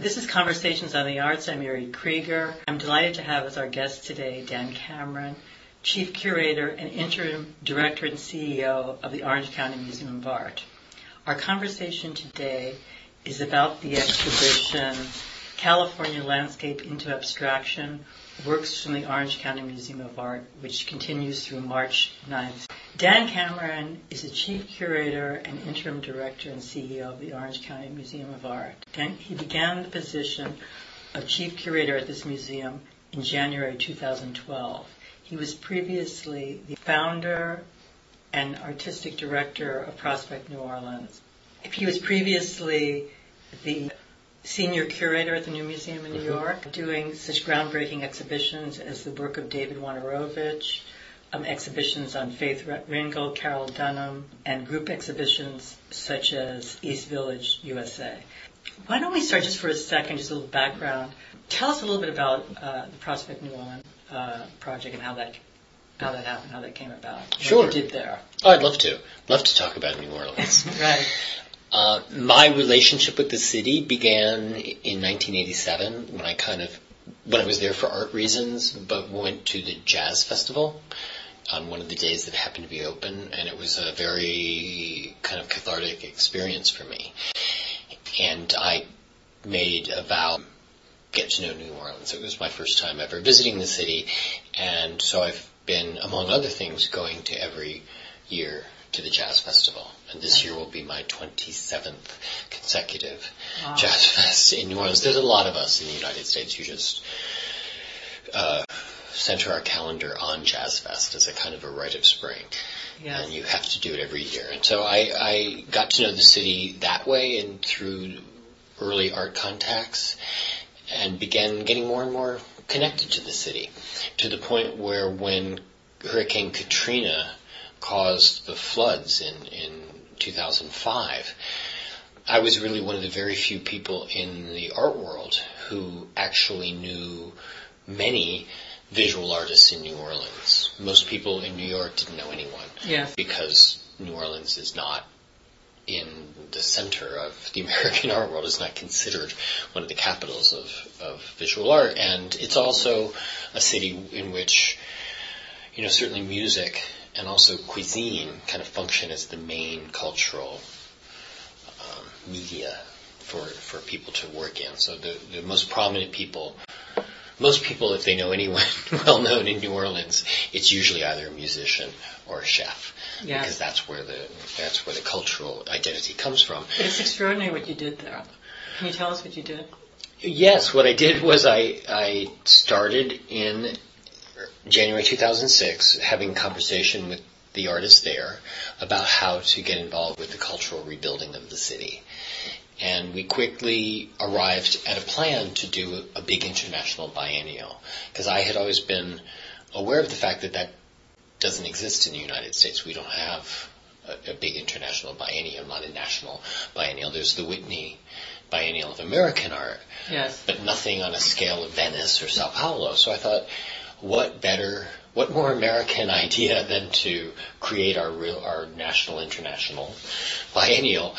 This is Conversations on the Arts. I'm Mary Krieger. I'm delighted to have as our guest today Dan Cameron, Chief Curator and Interim Director and CEO of the Orange County Museum of Art. Our conversation today is about the exhibition California Landscape into Abstraction, Works from the Orange County Museum of Art, which continues through March 9th. Dan Cameron is the Chief Curator and Interim Director and CEO of the Orange County Museum of Art. Dan, he began the position of Chief Curator at this museum in January 2012. He was previously the founder and artistic director of Prospect New Orleans. He was previously the senior curator at the New Museum in New York, doing such groundbreaking exhibitions as the work of David Wojnarowicz, um, exhibitions on Faith Ringgold, Carroll Dunham, and group exhibitions such as East Village, USA. Why don't we start just for a second, just a little background. Tell us a little bit about uh, the Prospect New Orleans uh, project and how that how that happened, how that came about. Sure. What you did there. Oh, I'd love to. Love to talk about New Orleans. right. Uh, my relationship with the city began in 1987 when I kind of when I was there for art reasons, but went to the jazz festival on one of the days that happened to be open, and it was a very kind of cathartic experience for me. And I made a vow get to know New Orleans. It was my first time ever visiting the city, and so I've been, among other things, going to every year to the Jazz Festival. And this year will be my 27th consecutive wow. Jazz Fest in New Orleans. There's a lot of us in the United States who just uh, center our calendar on Jazz Fest as a kind of a rite of spring. Yes. And you have to do it every year. And so I, I got to know the city that way and through early art contacts and began getting more and more connected to the city to the point where when Hurricane Katrina caused the floods in, in 2005, I was really one of the very few people in the art world who actually knew many visual artists in New Orleans. Most people in New York didn't know anyone. Because New Orleans is not in the center of the American art world. It's not considered one of the capitals of, of visual art. And it's also a city in which, you know, certainly music and also cuisine kind of function as the main cultural um, media for, for people to work in. So the, the most prominent people most people, if they know anyone well known in New Orleans, it's usually either a musician or a chef. Because that's where the that's where the cultural identity comes from. But it's extraordinary what you did there. Can you tell us what you did? Yes, what I did was I I started in January 2006 having a conversation with the artist there about how to get involved with the cultural rebuilding of the city and we quickly arrived at a plan to do a big international biennial because I had always been aware of the fact that that doesn't exist in the United States. We don't have a, a big international biennial, not a national biennial. There's the Whitney Biennial of American Art, yes. but nothing on a scale of Venice or Sao Paulo. So I thought, what better, what more American idea than to create our real, our national international biennial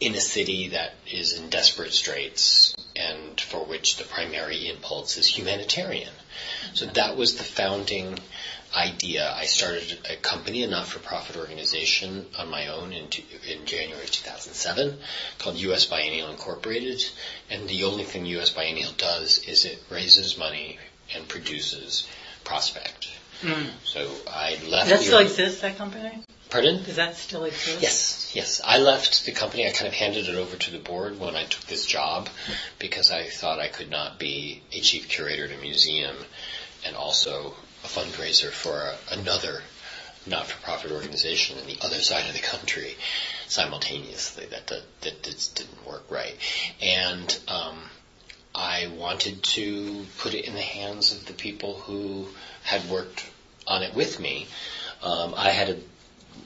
in a city that is in desperate straits and for which the primary impulse is humanitarian. So that was the founding idea. I started a company, a not-for-profit organization on my own in, in January 2007 called U.S. Biennial Incorporated. And the only thing U.S. Biennial does is it raises money and produces prospect. Mm. So I left. Does that still exist, that company? Pardon? Does that still exist? Yes, yes. I left the company. I kind of handed it over to the board when I took this job because I thought I could not be a chief curator at a museum and also a fundraiser for a, another not-for-profit organization in the other side of the country simultaneously. That that, that just didn't work right, and um, I wanted to put it in the hands of the people who had worked on it with me. Um, I had a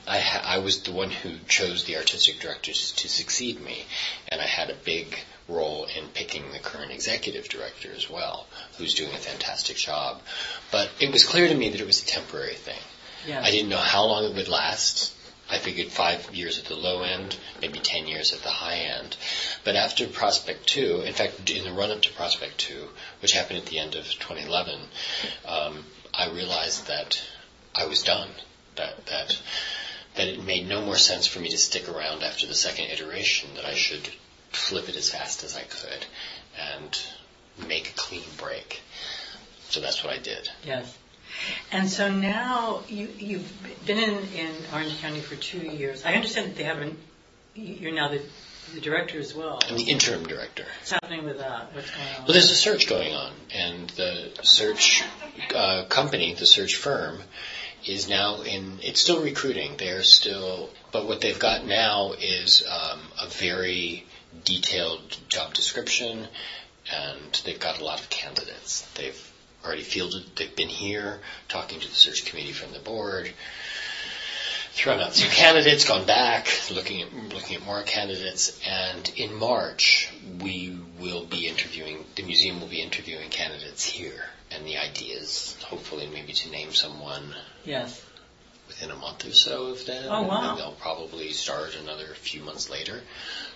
I, ha- I was the one who chose the artistic directors to succeed me, and I had a big role in picking the current executive director as well, who's doing a fantastic job. But it was clear to me that it was a temporary thing. Yes. I didn't know how long it would last. I figured five years at the low end, maybe ten years at the high end. But after Prospect 2, in fact, in the run up to Prospect 2, which happened at the end of 2011, um, I realized that I was done. That, that, that it made no more sense for me to stick around after the second iteration, that I should flip it as fast as I could and make a clean break. So that's what I did. Yes. And so now you, you've been in, in Orange County for two years. I understand that they haven't, you're now the, the director as well. I'm the interim director. What's happening with that? What's going on? Well, there's a search going on, and the search uh, company, the search firm, is now in. It's still recruiting. They're still, but what they've got now is um, a very detailed job description, and they've got a lot of candidates. They've already fielded. They've been here talking to the search committee from the board, thrown out some candidates, gone back, looking at looking at more candidates, and in March we will be interviewing. The museum will be interviewing candidates here, and the idea is hopefully maybe to name someone. Yes. Within a month or so of that, oh, wow. and they'll probably start another few months later.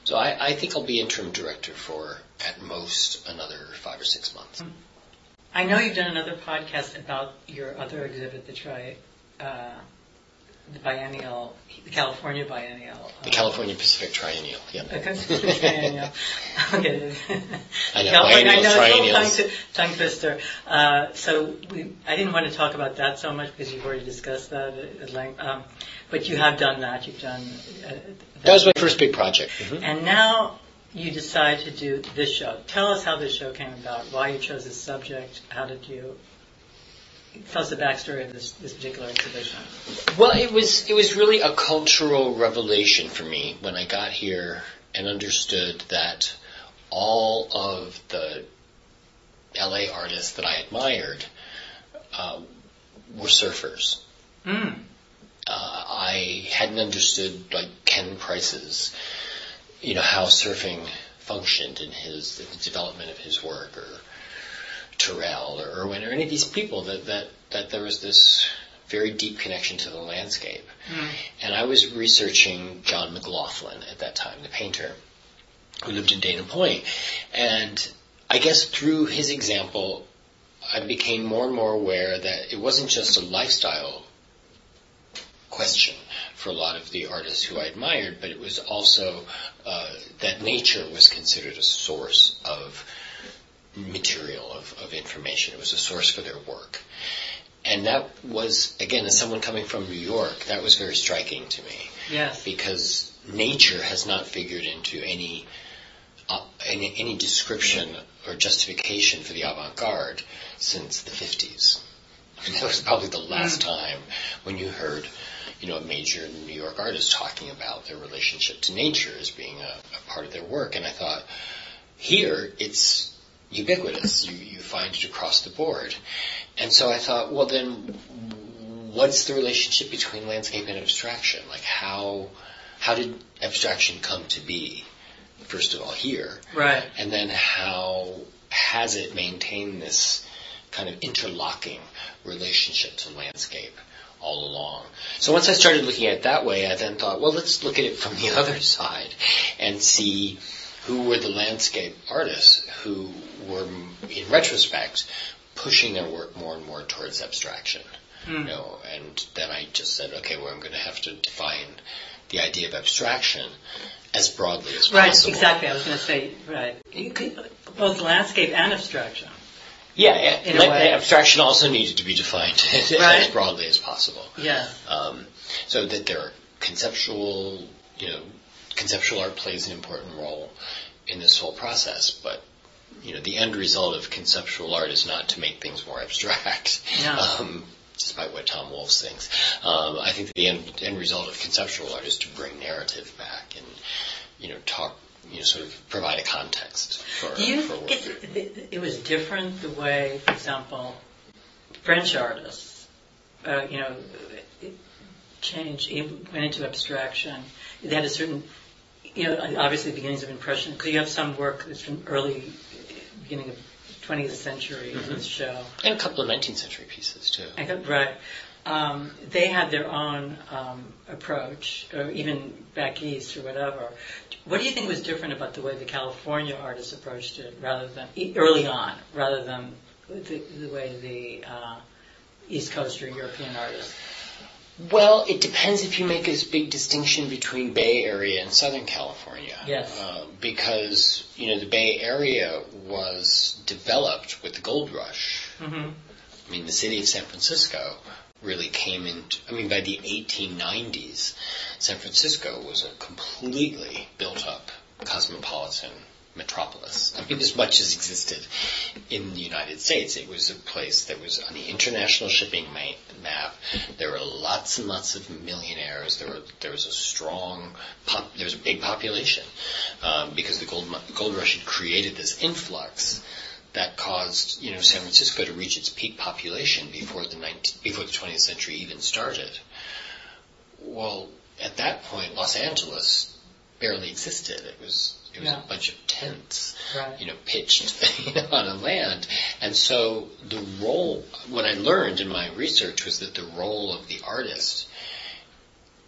So I, I think I'll be interim director for at most another five or six months. Mm. I know you've done another podcast about your other exhibit, the tri, uh, the biennial, the California biennial. The California Pacific Triennial. Yeah. The Pacific Triennial. okay. I know. California, I know. Triennials. Tongue, tongue twister. Uh, so we, I didn't want to talk about that so much because you've already discussed that at length. Um, but you have done that. You've done. Uh, that. that was my first big project. Mm-hmm. And now you decide to do this show. Tell us how this show came about, why you chose this subject, how did you tell us the backstory of this, this particular exhibition. Well, it was it was really a cultural revelation for me when I got here and understood that all of the LA artists that I admired uh, were surfers. Mm. Uh, I hadn't understood like Ken Price's you know, how surfing functioned in his the development of his work, or Turrell or Irwin, or any of these people that that that there was this very deep connection to the landscape. Mm. And I was researching John McLaughlin at that time, the painter who lived in Dana. Point, and I guess through his example, I became more and more aware that it wasn't just a lifestyle question for a lot of the artists who I admired, but it was also uh, that nature was considered a source of material, of, of information. It was a source for their work. And that was, again, as someone coming from New York, that was very striking to me. Yes. Because nature has not figured into any uh, any, any description or justification for the avant-garde since the 50s. I mean, that was probably the last mm. time when you heard you know, a major New York artist talking about their relationship to nature as being a, a part of their work. And I thought, here it's ubiquitous. You, you find it across the board. And so I thought, well then, what's the relationship between landscape and abstraction? Like how, how did abstraction come to be? First of all, here. Right. And then how has it maintained this kind of interlocking relationship to landscape? All along. So once I started looking at it that way, I then thought, well, let's look at it from the other side and see who were the landscape artists who were, in retrospect, pushing their work more and more towards abstraction. Mm. You know, and then I just said, okay, well, I'm going to have to define the idea of abstraction as broadly as right, possible. Right, exactly. I was going to say, right, both landscape and abstraction. Yeah, yeah. abstraction also needed to be defined right. as broadly as possible. Yeah. Um, so that there are conceptual, you know, conceptual art plays an important role in this whole process, but you know, the end result of conceptual art is not to make things more abstract. No. Um, despite what Tom Wolfe thinks. Um, I think the end, end result of conceptual art is to bring narrative back and, you know, talk you know, sort of provide a context for, Do you for think it, it, was different the way, for example, French artists, uh, you know, changed, went into abstraction. They had a certain, you know, obviously beginnings of impression, because you have some work that's from early, beginning of 20th century mm-hmm. in this show. And a couple of 19th century pieces, too. I got, right. Um, they had their own um, approach, or even back east or whatever. What do you think was different about the way the California artists approached it, rather than early on, rather than the, the way the uh, East Coast or European artists? Well, it depends if you make this big distinction between Bay Area and Southern California. Yes. Uh, because, you know, the Bay Area was developed with the gold rush. Mm-hmm. I mean, the city of San Francisco really came into, I mean, by the 1890s, San Francisco was a completely built up cosmopolitan metropolis. I mean, as much as existed in the United States, it was a place that was on the international shipping map. There were lots and lots of millionaires. There were there was a strong pop, there was a big population um, because the gold gold rush had created this influx that caused you know San Francisco to reach its peak population before the 19, before the 20th century even started. Well, at that point, Los Angeles barely existed. It was it was Yeah. a bunch of tents, Right. you know, pitched you know, on a land. And so the role, what I learned in my research was that the role of the artist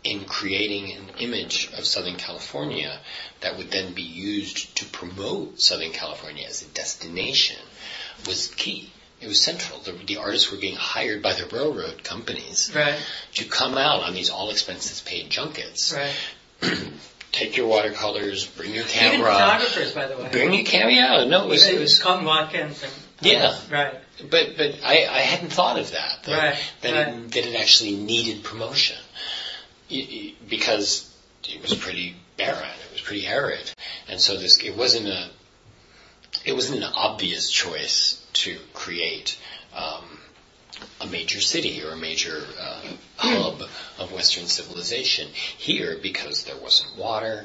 in creating an image of Southern California that would then be used to promote Southern California as a destination was key. It was central. The, the artists were being hired by the railroad companies Right. to come out on these all expenses paid junkets. Right. Take your watercolors, bring your camera. Even photographers, by the way. Bring your camera. Yeah, no, it was, it was Carleton Watkins and Yeah. Uh, right. but but I, I hadn't thought of that that, Right, that, right. It, that it actually needed promotion because it was pretty barren, it was pretty arid, and so this it wasn't a it wasn't an obvious choice to create um, a major city or a major uh, hub of Western civilization here because there wasn't water.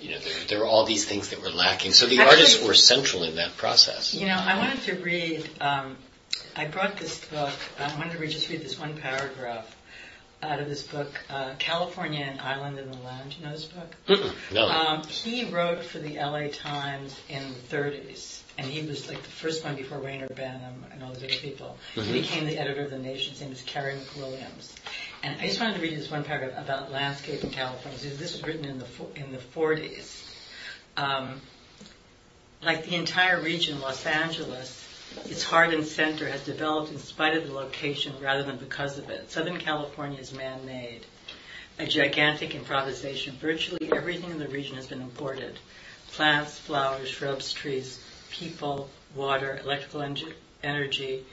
You know, there, there were all these things that were lacking. So the Actually- artists were central in that process. You know, I wanted to read. Um, I brought this book. I wanted to read, just read this one paragraph out of this book, uh, "California: and Island in the Land." You know this book? Mm-mm, no. Um, he wrote for the LA Times in the 30s, and he was like the first one before Reyner Banham and all those other people. He Mhm. became the editor of the Nation. His name is Carey McWilliams. And I just wanted to read you this one paragraph about landscape in California. So this was written in the in the 40s. Um, like the entire region, Los Angeles, its heart and center has developed in spite of the location rather than because of it. Southern California is man-made a gigantic improvisation. Virtually everything in the region has been imported. Plants, flowers, shrubs, trees, people, water, electrical en- energy,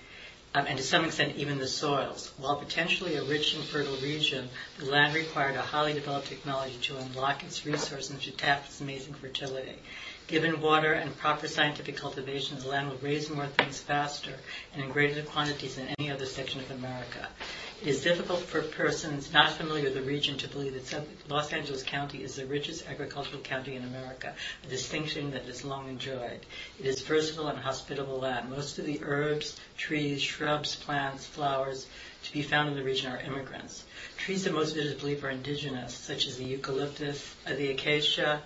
um, and to some extent even the soils. While potentially a rich and fertile region, the land required a highly developed technology to unlock its resources and to tap its amazing fertility. Given water and proper scientific cultivation, the land will raise more things faster and in greater quantities than any other section of America. It is difficult for persons not familiar with the region to believe that Los Angeles County is the richest agricultural county in America, a distinction that is long enjoyed. It is versatile and hospitable land. Most of the herbs, trees, shrubs, plants, flowers to be found in the region are immigrants. Trees that most visitors believe are indigenous, such as the eucalyptus, the acacia,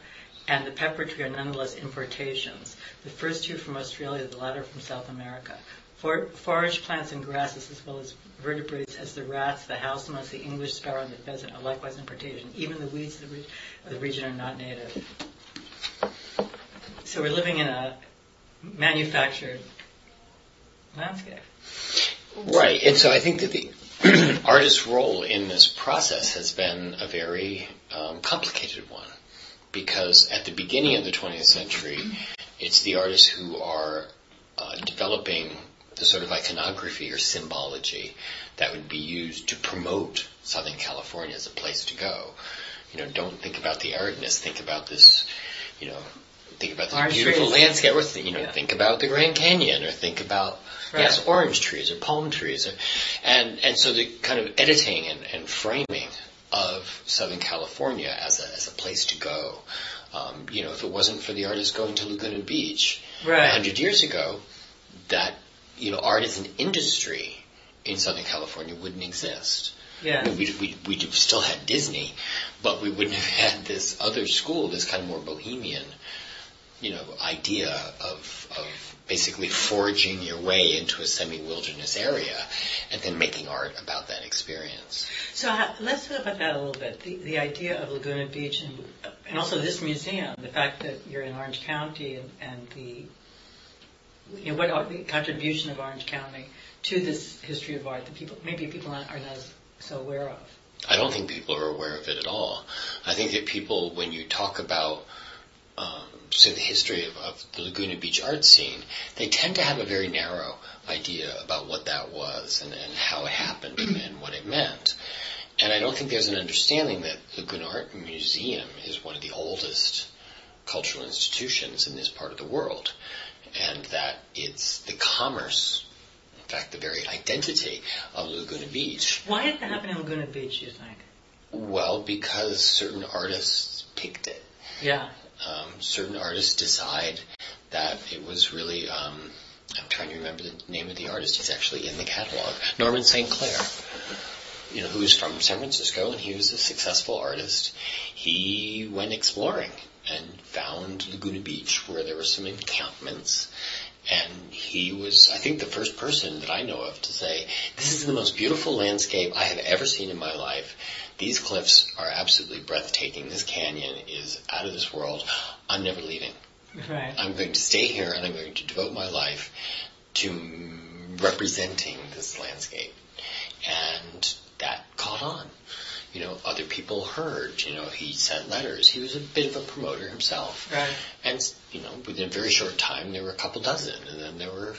and the pepper tree are nonetheless importations. The first two from Australia, the latter from South America. For, forage plants and grasses, as well as vertebrates as the rats, the house mouse, the English sparrow, and the pheasant, are likewise importation. Even the weeds of the, re- of the region are not native. So we're living in a manufactured landscape. Right, and so I think that the artist's role in this process has been a very um, complicated one because at the beginning of the 20th century, it's the artists who are uh, developing the sort of iconography or symbology that would be used to promote Southern California as a place to go. You know, don't think about the aridness, think about this, you know, think about this Orange beautiful trees. landscape, or th- you know, Yeah. think about the Grand Canyon, or think about Right. yes, orange trees or palm trees, or, and and so the kind of editing and, and framing of Southern California as a as a place to go. You know, if it wasn't for the artists going to Laguna Beach a Right. hundred years ago, that you know, art as an industry in Southern California wouldn't exist. Yeah. We, we, we still had Disney, but we wouldn't have had this other school, this kind of more bohemian, you know, idea of, of basically forging your way into a semi-wilderness area and then making art about that experience. So let's talk about that a little bit. The, the idea of Laguna Beach and, and also this museum, the fact that you're in Orange County and, and the you know, what the contribution of Orange County to this history of art that people maybe people are not so aware of. I don't think people are aware of it at all. I think that people, when you talk about um, say the history of, of, the Laguna Beach art scene, they tend to have a very narrow idea about what that was and, and how it happened and what it meant. And I don't think there's an understanding that Laguna Art Museum is one of the oldest cultural institutions in this part of the world, and that it's the commerce, in fact, the very identity of Laguna Beach. Why did that happen in Laguna Beach? You think? Well, because certain artists picked it. Yeah um, certain artists decide that it was really. Um, I'm trying to remember the name of the artist. He's actually in the catalog. Norman St. Clair. You know, from San Francisco, and he was a successful artist. He went exploring and found Laguna Beach, where there were some encampments. And he was, I think, the first person that I know of to say, this is the most beautiful landscape I have ever seen in my life. These cliffs are absolutely breathtaking. This canyon is out of this world. I'm never leaving. Right. I'm going to stay here and I'm going to devote my life to representing this landscape. And that caught on. You know, other people heard. You know, he sent letters. He was a bit of a promoter himself. Right. And, you know, within a very short time, there were a couple dozen, and then there were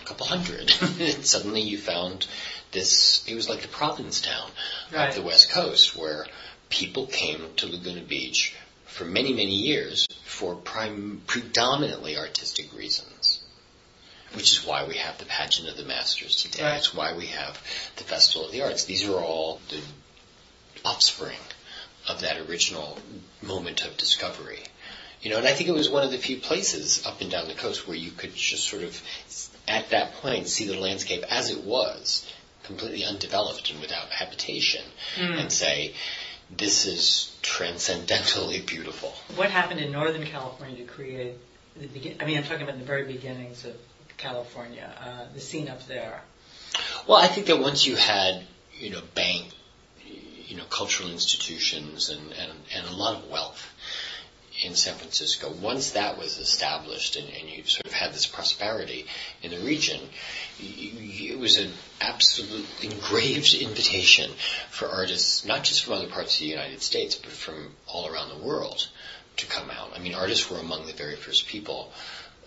a couple hundred. and suddenly you found this, it was like the Provincetown right. of the West Coast where people came to Laguna Beach for many, many years for prim- predominantly artistic reasons. Which is why we have the pageant of the masters today. Right. It's why we have the Festival of the Arts. These are all the offspring of that original moment of discovery. You know, and I think it was one of the few places up and down the coast where you could just sort of, at that point, see the landscape as it was completely undeveloped and without habitation mm. and say, this is transcendently beautiful. What happened in Northern California to create the begin? I mean, I'm talking about the very beginnings of California, uh, the scene up there. Well, I think that once you had, you know, bank, you know, cultural institutions and, and, and a lot of wealth, in San Francisco, once that was established and, and you sort of had this prosperity in the region, you, it was an absolute engraved invitation for artists, not just from other parts of the United States, but from all around the world to come out. I mean, artists were among the very first people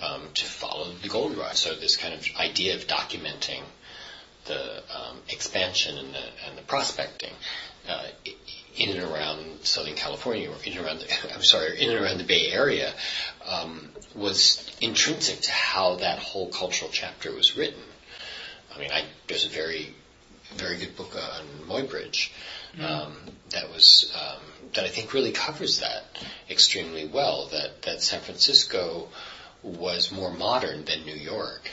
um, to follow the gold rush. So this kind of idea of documenting the um, expansion and the, and the prospecting uh, in and around Southern California, or in and around, the, I'm sorry, in and around the Bay Area, um, was intrinsic to how that whole cultural chapter was written. I mean, I, there's a very, very good book on Muybridge mm-hmm. um, that was um, that I think really covers that extremely well. That that San Francisco was more modern than New York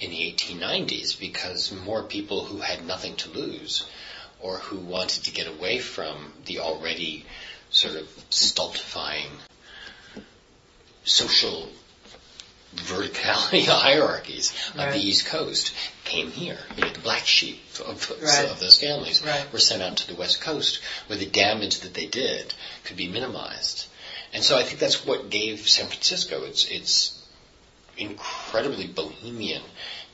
in the 1890s because more people who had nothing to lose or who wanted to get away from the already sort of stultifying social verticality hierarchies right. of the East Coast came here. You know, the black sheep of, right. of those families right. were sent out to the West Coast where the damage that they did could be minimized. And so I think that's what gave San Francisco its, its incredibly bohemian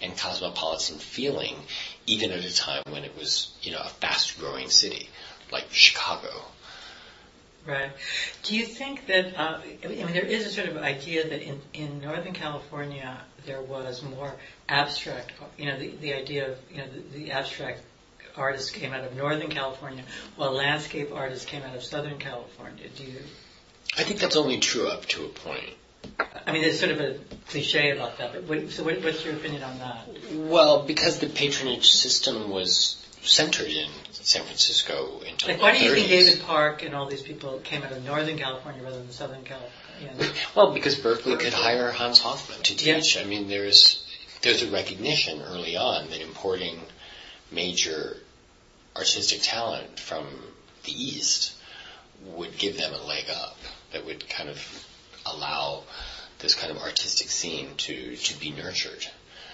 and cosmopolitan feeling, even at a time when it was, you know, a fast-growing city like Chicago. Right. Do you think that, uh, I mean, there is a sort of idea that in, in Northern California there was more abstract, you know, the, the idea of, you know, the, the abstract artists came out of Northern California, while landscape artists came out of Southern California. Do you? I think that's only true up to a point. I mean, there's sort of a cliche about that, but what, so what, what's your opinion on that? Well, because the patronage system was centered in San Francisco until like, why do you 30s. think David Park and all these people came out of Northern California rather than Southern California? well, because Berkeley could hire Hans Hofmann to teach. Yeah. I mean, there's there's a recognition early on that importing major artistic talent from the East would give them a leg up. That would kind of allow this kind of artistic scene to, to be nurtured.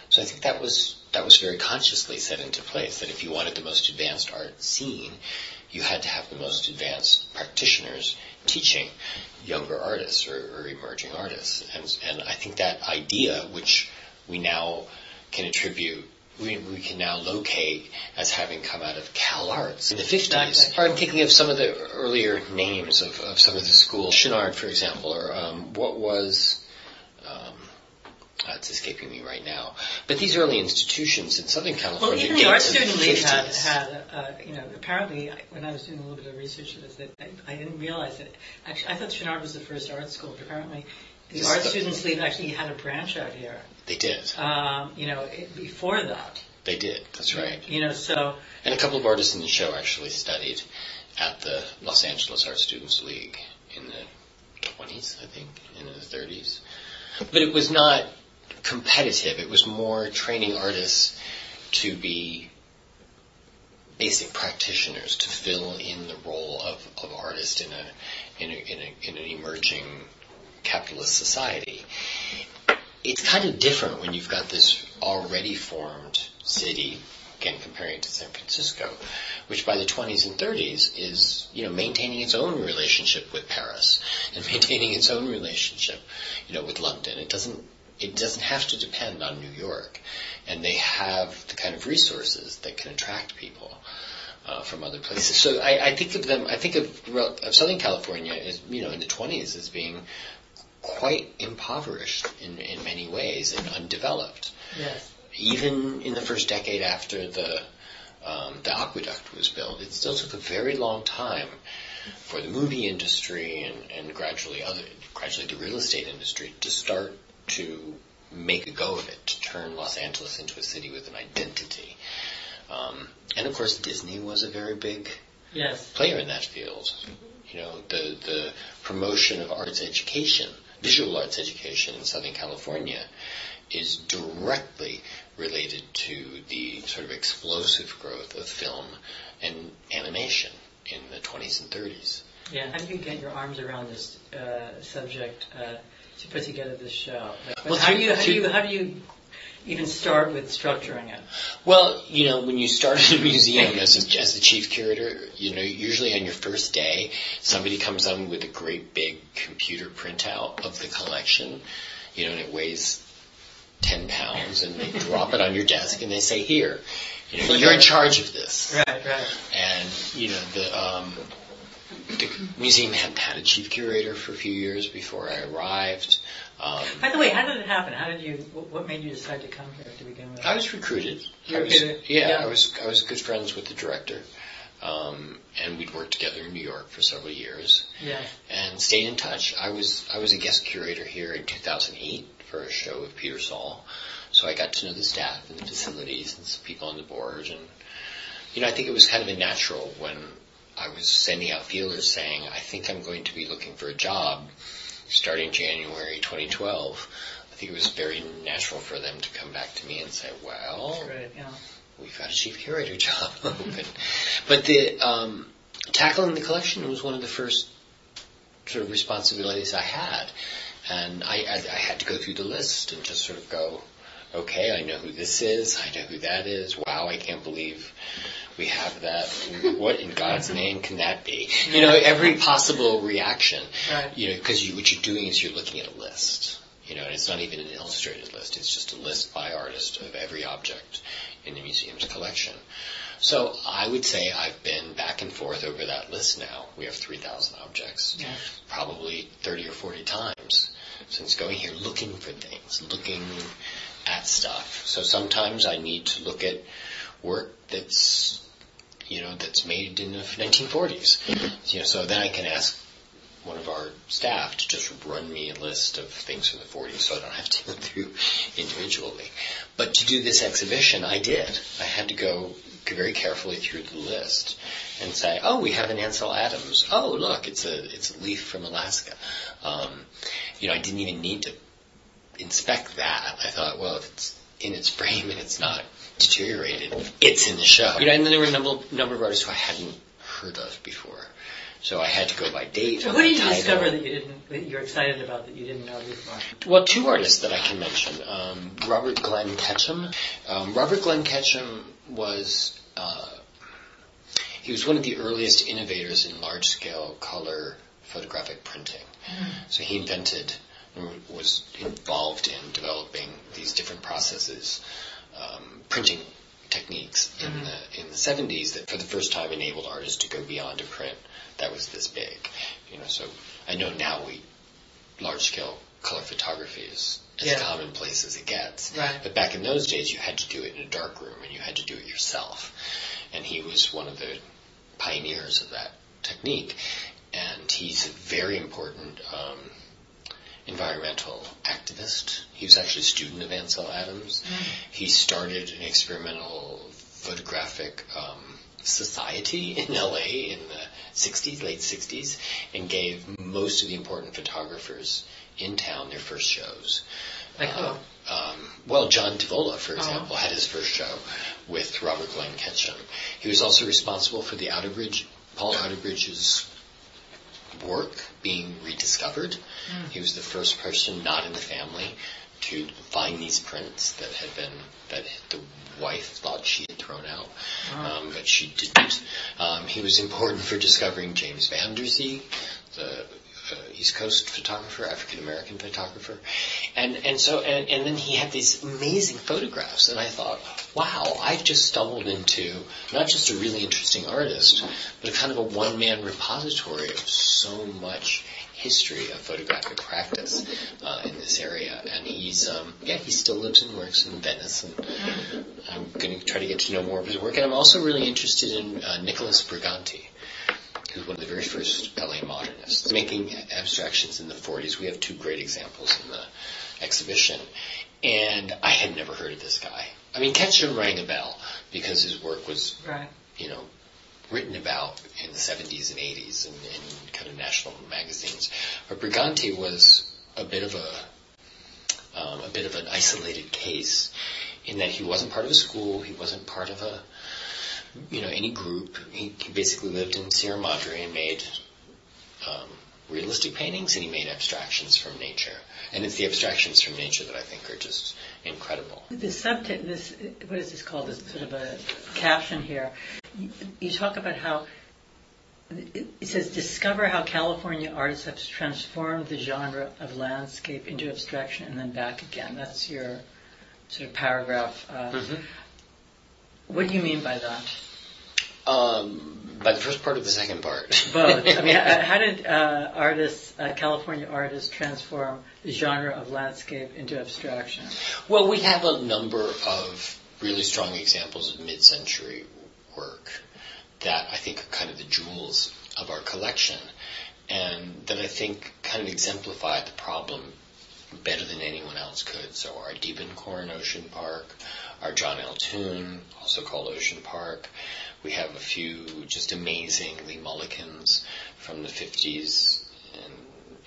So I think that was that was very consciously set into place that if you wanted the most advanced art scene, you had to have the most advanced practitioners teaching younger artists or, or emerging artists. And, and I think that idea, which we now can attribute we, we can now locate as having come out of Cal Arts in the 50s. Exactly. I'm thinking of some of the earlier names of, of some of the schools. Chouinard, for example, or um, what was, um, uh, it's escaping me right now. But these early institutions in Southern California. Well, even the art student league had, had uh, you know, apparently when I was doing a little bit of research on this, that I, I didn't realize that. Actually, I thought Chouinard was the first art school, but apparently the art students league actually had a branch out here. They did. Um, you know, it, before that. They did. That's right. You know, so. And a couple of artists in the show actually studied at the Los Angeles Art Students League in the 20s, I think, in the 30s. But it was not competitive. It was more training artists to be basic practitioners to fill in the role of, of artist in a, in, a, in, a, in an emerging capitalist society. It's kind of different when you've got this already formed city, again comparing it to San Francisco, which by the 20s and 30s is, you know, maintaining its own relationship with Paris and maintaining its own relationship, you know, with London. It doesn't it doesn't have to depend on New York, and they have the kind of resources that can attract people. Uh, from other places, so I, I think of them. I think of, of Southern California as you know in the 20s as being quite impoverished in, in many ways and undeveloped. Yes. Even in the first decade after the um, the aqueduct was built, it still took a very long time for the movie industry and, and gradually other gradually the real estate industry to start to make a go of it, to turn Los Angeles into a city with an identity. Um, and of course, Disney was a very big yes. player in that field. You know, the the promotion of arts education visual arts education in Southern California is directly related to the sort of explosive growth of film and animation in the 20s and 30s. Yeah, how do you get your arms around this uh, subject uh, to put together this show? Like, well, how, do you, how, do you, how do you even start with structuring it? Well, you know, when you start in a museum as, a, as the chief curator, you know, usually on your first day, somebody comes on with a great big computer printout of the collection, you know, and it weighs 10 pounds, and they drop it on your desk and they say, here, you know, you're in charge of this. Right, right. And, you know, the, um, the museum hadn't had a chief curator for a few years before I arrived. Um, By the way, how did it happen? How did you? What made you decide to come here to begin with? I was recruited. You I was, yeah, yeah, I was. I was good friends with the director, um, and we'd worked together in New York for several years. Yeah. And stayed in touch. I was. I was a guest curator here in 2008 for a show with Peter Saul, so I got to know the staff and the facilities and some people on the board, and you know, I think it was kind of a natural when I was sending out feelers saying, I think I'm going to be looking for a job starting January 2012, I think it was very natural for them to come back to me and say, well, right, yeah. we've got a chief curator job open. but the, um, tackling the collection was one of the first sort of responsibilities I had. And I, I, I had to go through the list and just sort of go, okay, I know who this is, I know who that is. Wow, I can't believe we have that. What in God's name can that be? You know, every possible reaction. Right. You know, because you, what you're doing is you're looking at a list. You know, and it's not even an illustrated list. It's just a list by artist of every object in the museum's collection. So I would say I've been back and forth over that list now. We have 3,000 objects. Yeah. Probably 30 or 40 times since going here looking for things, looking at stuff. So sometimes I need to look at work that's you know that's made in the 1940s. You know, so then I can ask one of our staff to just run me a list of things from the 40s, so I don't have to go through individually. But to do this exhibition, I did. I had to go very carefully through the list and say, "Oh, we have an Ansel Adams. Oh, look, it's a it's a leaf from Alaska." Um, you know, I didn't even need to inspect that. I thought, well, if it's in its frame and it's not deteriorated, it's in the show. You know, and then there were a number, number of artists who I hadn't heard of before. So I had to go by date. So who did you discover that you didn't that you're excited about that you didn't know before? Well, two artists that I can mention: um, Robert Glenn Ketchum. Um, Robert Glenn Ketchum was uh, he was one of the earliest innovators in large-scale color photographic printing. Mm. So he invented was involved in developing these different processes, um, printing techniques in mm-hmm. the in the 70s that for the first time enabled artists to go beyond a print that was this big. You know, so I know now we large scale color photography is as yeah. commonplace as it gets. Right. But back in those days, you had to do it in a dark room and you had to do it yourself. And he was one of the pioneers of that technique. And he's a very important um, environmental activist. He was actually a student of Ansel Adams. Mm. He started an experimental photographic um, society in LA in the 60s, late 60s, and gave most of the important photographers in town their first shows. Like uh, um, well, John Divola, for uh-huh. example, uh-huh. had his first show with Robert Glenn Ketchum. He was also responsible for the Outerbridge, Paul Outerbridge's work being rediscovered. Mm. He was the first person not in the family to find these prints that had been that the wife thought she had thrown out, um, but she didn't. Um, he was important for discovering James Van Der Zee, the East Coast photographer, African American photographer, and and so and, and then he had these amazing photographs, and I thought, wow, I've just stumbled into not just a really interesting artist, but a kind of a one man repository of so much history of photographic practice uh, in this area. And he's, um, yeah, he still lives and works in Venice, and I'm going to try to get to know more of his work. And I'm also really interested in uh, Nicholas Brigante who's one of the very first LA modernists, making abstractions in the 40s. We have two great examples in the exhibition. And I had never heard of this guy. I mean, Ketchum rang a bell because his work was, right. you know, written about in the 70s and 80s in, in kind of national magazines. But Brigante was a bit of a um, a bit of an isolated case in that he wasn't part of a school, he wasn't part of a you know, any group. He, he basically lived in Sierra Madre and made um, realistic paintings, and he made abstractions from nature. And it's the abstractions from nature that I think are just incredible. The subtext, this what is this called? This sort of a caption here. You, you talk about how it says, discover how California artists have transformed the genre of landscape into abstraction and then back again. That's your sort of paragraph. Uh, mm-hmm. What do you mean by that? Um, by the first part or the second part? Both. I mean, how did uh, artists, uh, California artists, transform the genre of landscape into abstraction? Well, we have a number of really strong examples of mid-century work that I think are kind of the jewels of our collection, and that I think kind of exemplify the problem better than anyone else could. So our Diebenkorn Ocean Park, our John Altoon, also called Ocean Park. We have a few just amazing Lee Mullicans from the 50s and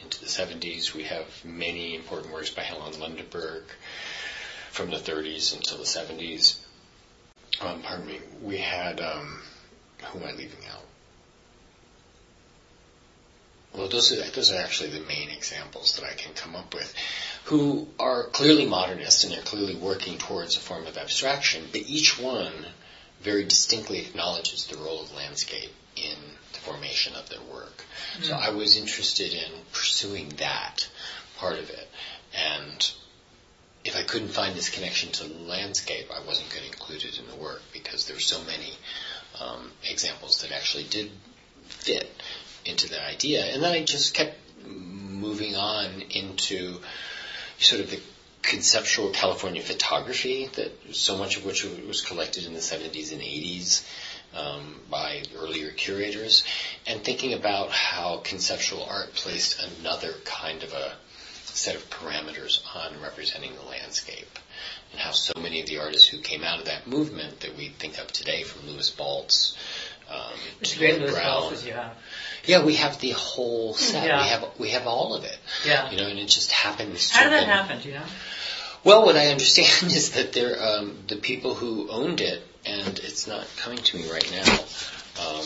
into the 70s. We have many important works by Helen Lundeberg from the 30s until the 70s. Um, pardon me. We had, um, who am I leaving out? Well, those are, those are actually the main examples that I can come up with, who are clearly modernist and they're clearly working towards a form of abstraction, but each one very distinctly acknowledges the role of landscape in the formation of their work. Mm-hmm. So I was interested in pursuing that part of it. And if I couldn't find this connection to landscape, I wasn't going to include it in the work because there's so many um, examples that actually did fit into that idea. And then I just kept moving on into sort of the conceptual California photography that so much of which was collected in the 70s and 80s um, by earlier curators, and thinking about how conceptual art placed another kind of a set of parameters on representing the landscape, and how so many of the artists who came out of that movement that we think of today, from Lewis Baltz um, to great Lewis Baltz you. Yeah, we have the whole set. Yeah. We have we have all of it. Yeah. You know, and it just happens. How did that happen? Do you know? Well, what I understand is that they're um, the people who owned it, and it's not coming to me right now. Um,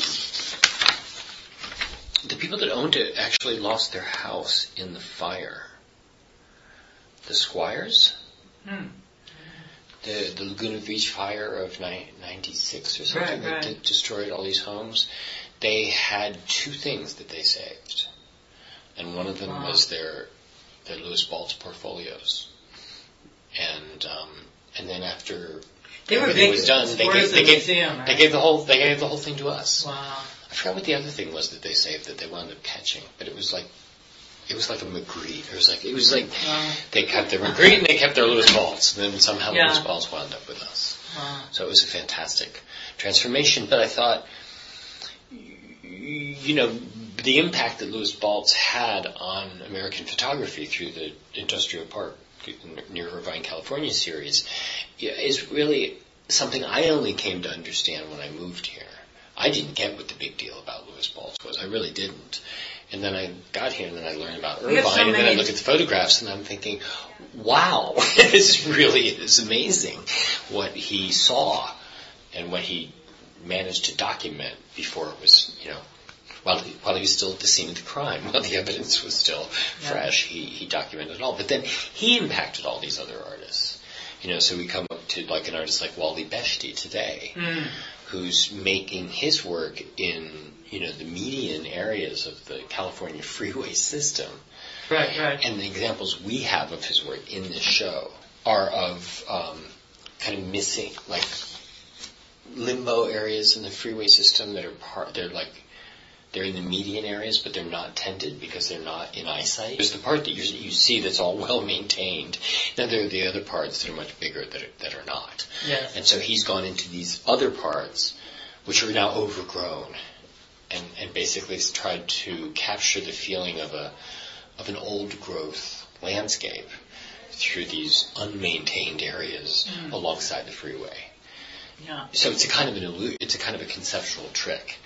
the people that owned it actually lost their house in the fire. The Squires, Hmm. The, the Laguna Beach fire of ni- 96 or something Right, that right. de- destroyed all these homes, they had two things that they saved. And one of them Wow. was their, their Lewis Baltz portfolios. And, um, and then after They were everything big was done, they gave, they, the gave, museum, right? they gave the whole, they gave the whole thing to us. Wow. I forgot what the other thing was that they saved that they wound up catching, but it was like, it was like a Magritte. It was like, it was like, Wow. they kept their Magritte and they kept their Lewis Baltz. And then somehow Yeah. Lewis Baltz wound up with us. Wow. So it was a fantastic transformation. But I thought, you know, the impact that Lewis Baltz had on American photography through the Industrial Park near Irvine, California series is really something I only came to understand when I moved here. I didn't get what the big deal about Lewis Baltz was. I really didn't. And then I got here and then I learned about Irvine so and then I look at the photographs and I'm thinking, wow, this really is amazing what he saw and what he managed to document before it was, you know, while he, while he was still at the scene of the crime, while the evidence was still Yeah. fresh, he, he documented it all. But then he impacted all these other artists. You know, so we come up to like an artist like Walead Beshty today, Mm. Who's making his work in, you know, the median areas of the California freeway system. Right, right. And the examples we have of his work in this show are of um, kind of missing, like limbo areas in the freeway system that are part. They're like they're in the median areas, but they're not tended because they're not in eyesight. There's the part that you you see that's all well maintained. Then there are the other parts that are much bigger that are, that are not. Yes. And so he's gone into these other parts, which are now overgrown, and, and basically has tried to capture the feeling of a of an old growth landscape through these unmaintained areas mm. alongside the freeway. Yeah. So it's a kind of an illu- it's a kind of a conceptual trick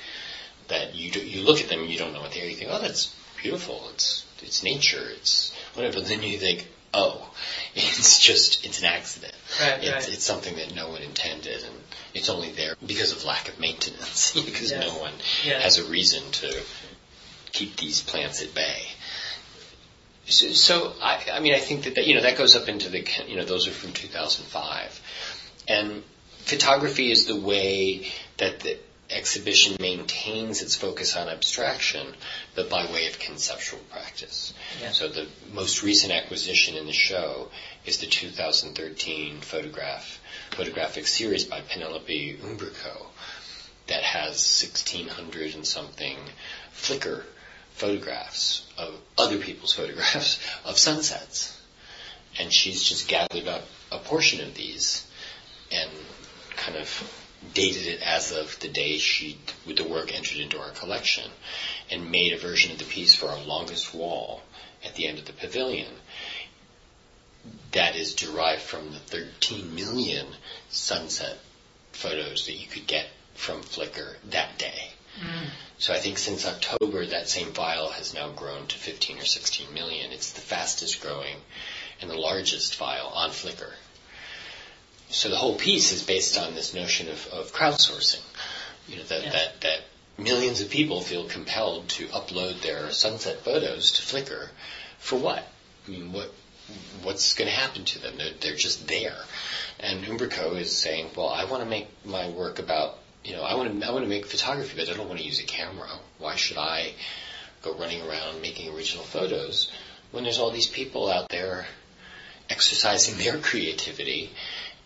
that you do, you look at them and you don't know what they are. You think, oh, that's beautiful. It's it's nature. It's whatever. Then you think, oh, it's just it's an accident. Right, It's, right. it's something that no one intended, and it's only there because of lack of maintenance. because Yes. no one Yes. has a reason to keep these plants at bay. So, so I, I mean, I think that, that you know that goes up into the you know those are from 2005, and photography is the way that the exhibition maintains its focus on abstraction, but by way of conceptual practice. Yeah. So the most recent acquisition in the show is the 2013 photograph photographic series by Penelope Umbrico that has 1600 and something Flickr photographs of other people's photographs of sunsets. And she's just gathered up a portion of these and kind of dated it as of the day she, with the work entered into our collection and made a version of the piece for our longest wall at the end of the pavilion that is derived from the 13 million sunset photos that you could get from Flickr that day. Mm. So I think since October, that same file has now grown to 15 or 16 million. It's the fastest growing and the largest file on Flickr. So the whole piece is based on this notion of, of crowdsourcing. You know, that, Yeah. that, that millions of people feel compelled to upload their sunset photos to Flickr for what? I mean, what, what's going to happen to them? They're, they're just there. And Umbrico is saying, well, I want to make my work about, you know, I want to, I want to make photography, but I don't want to use a camera. Why should I go running around making original photos when there's all these people out there exercising their creativity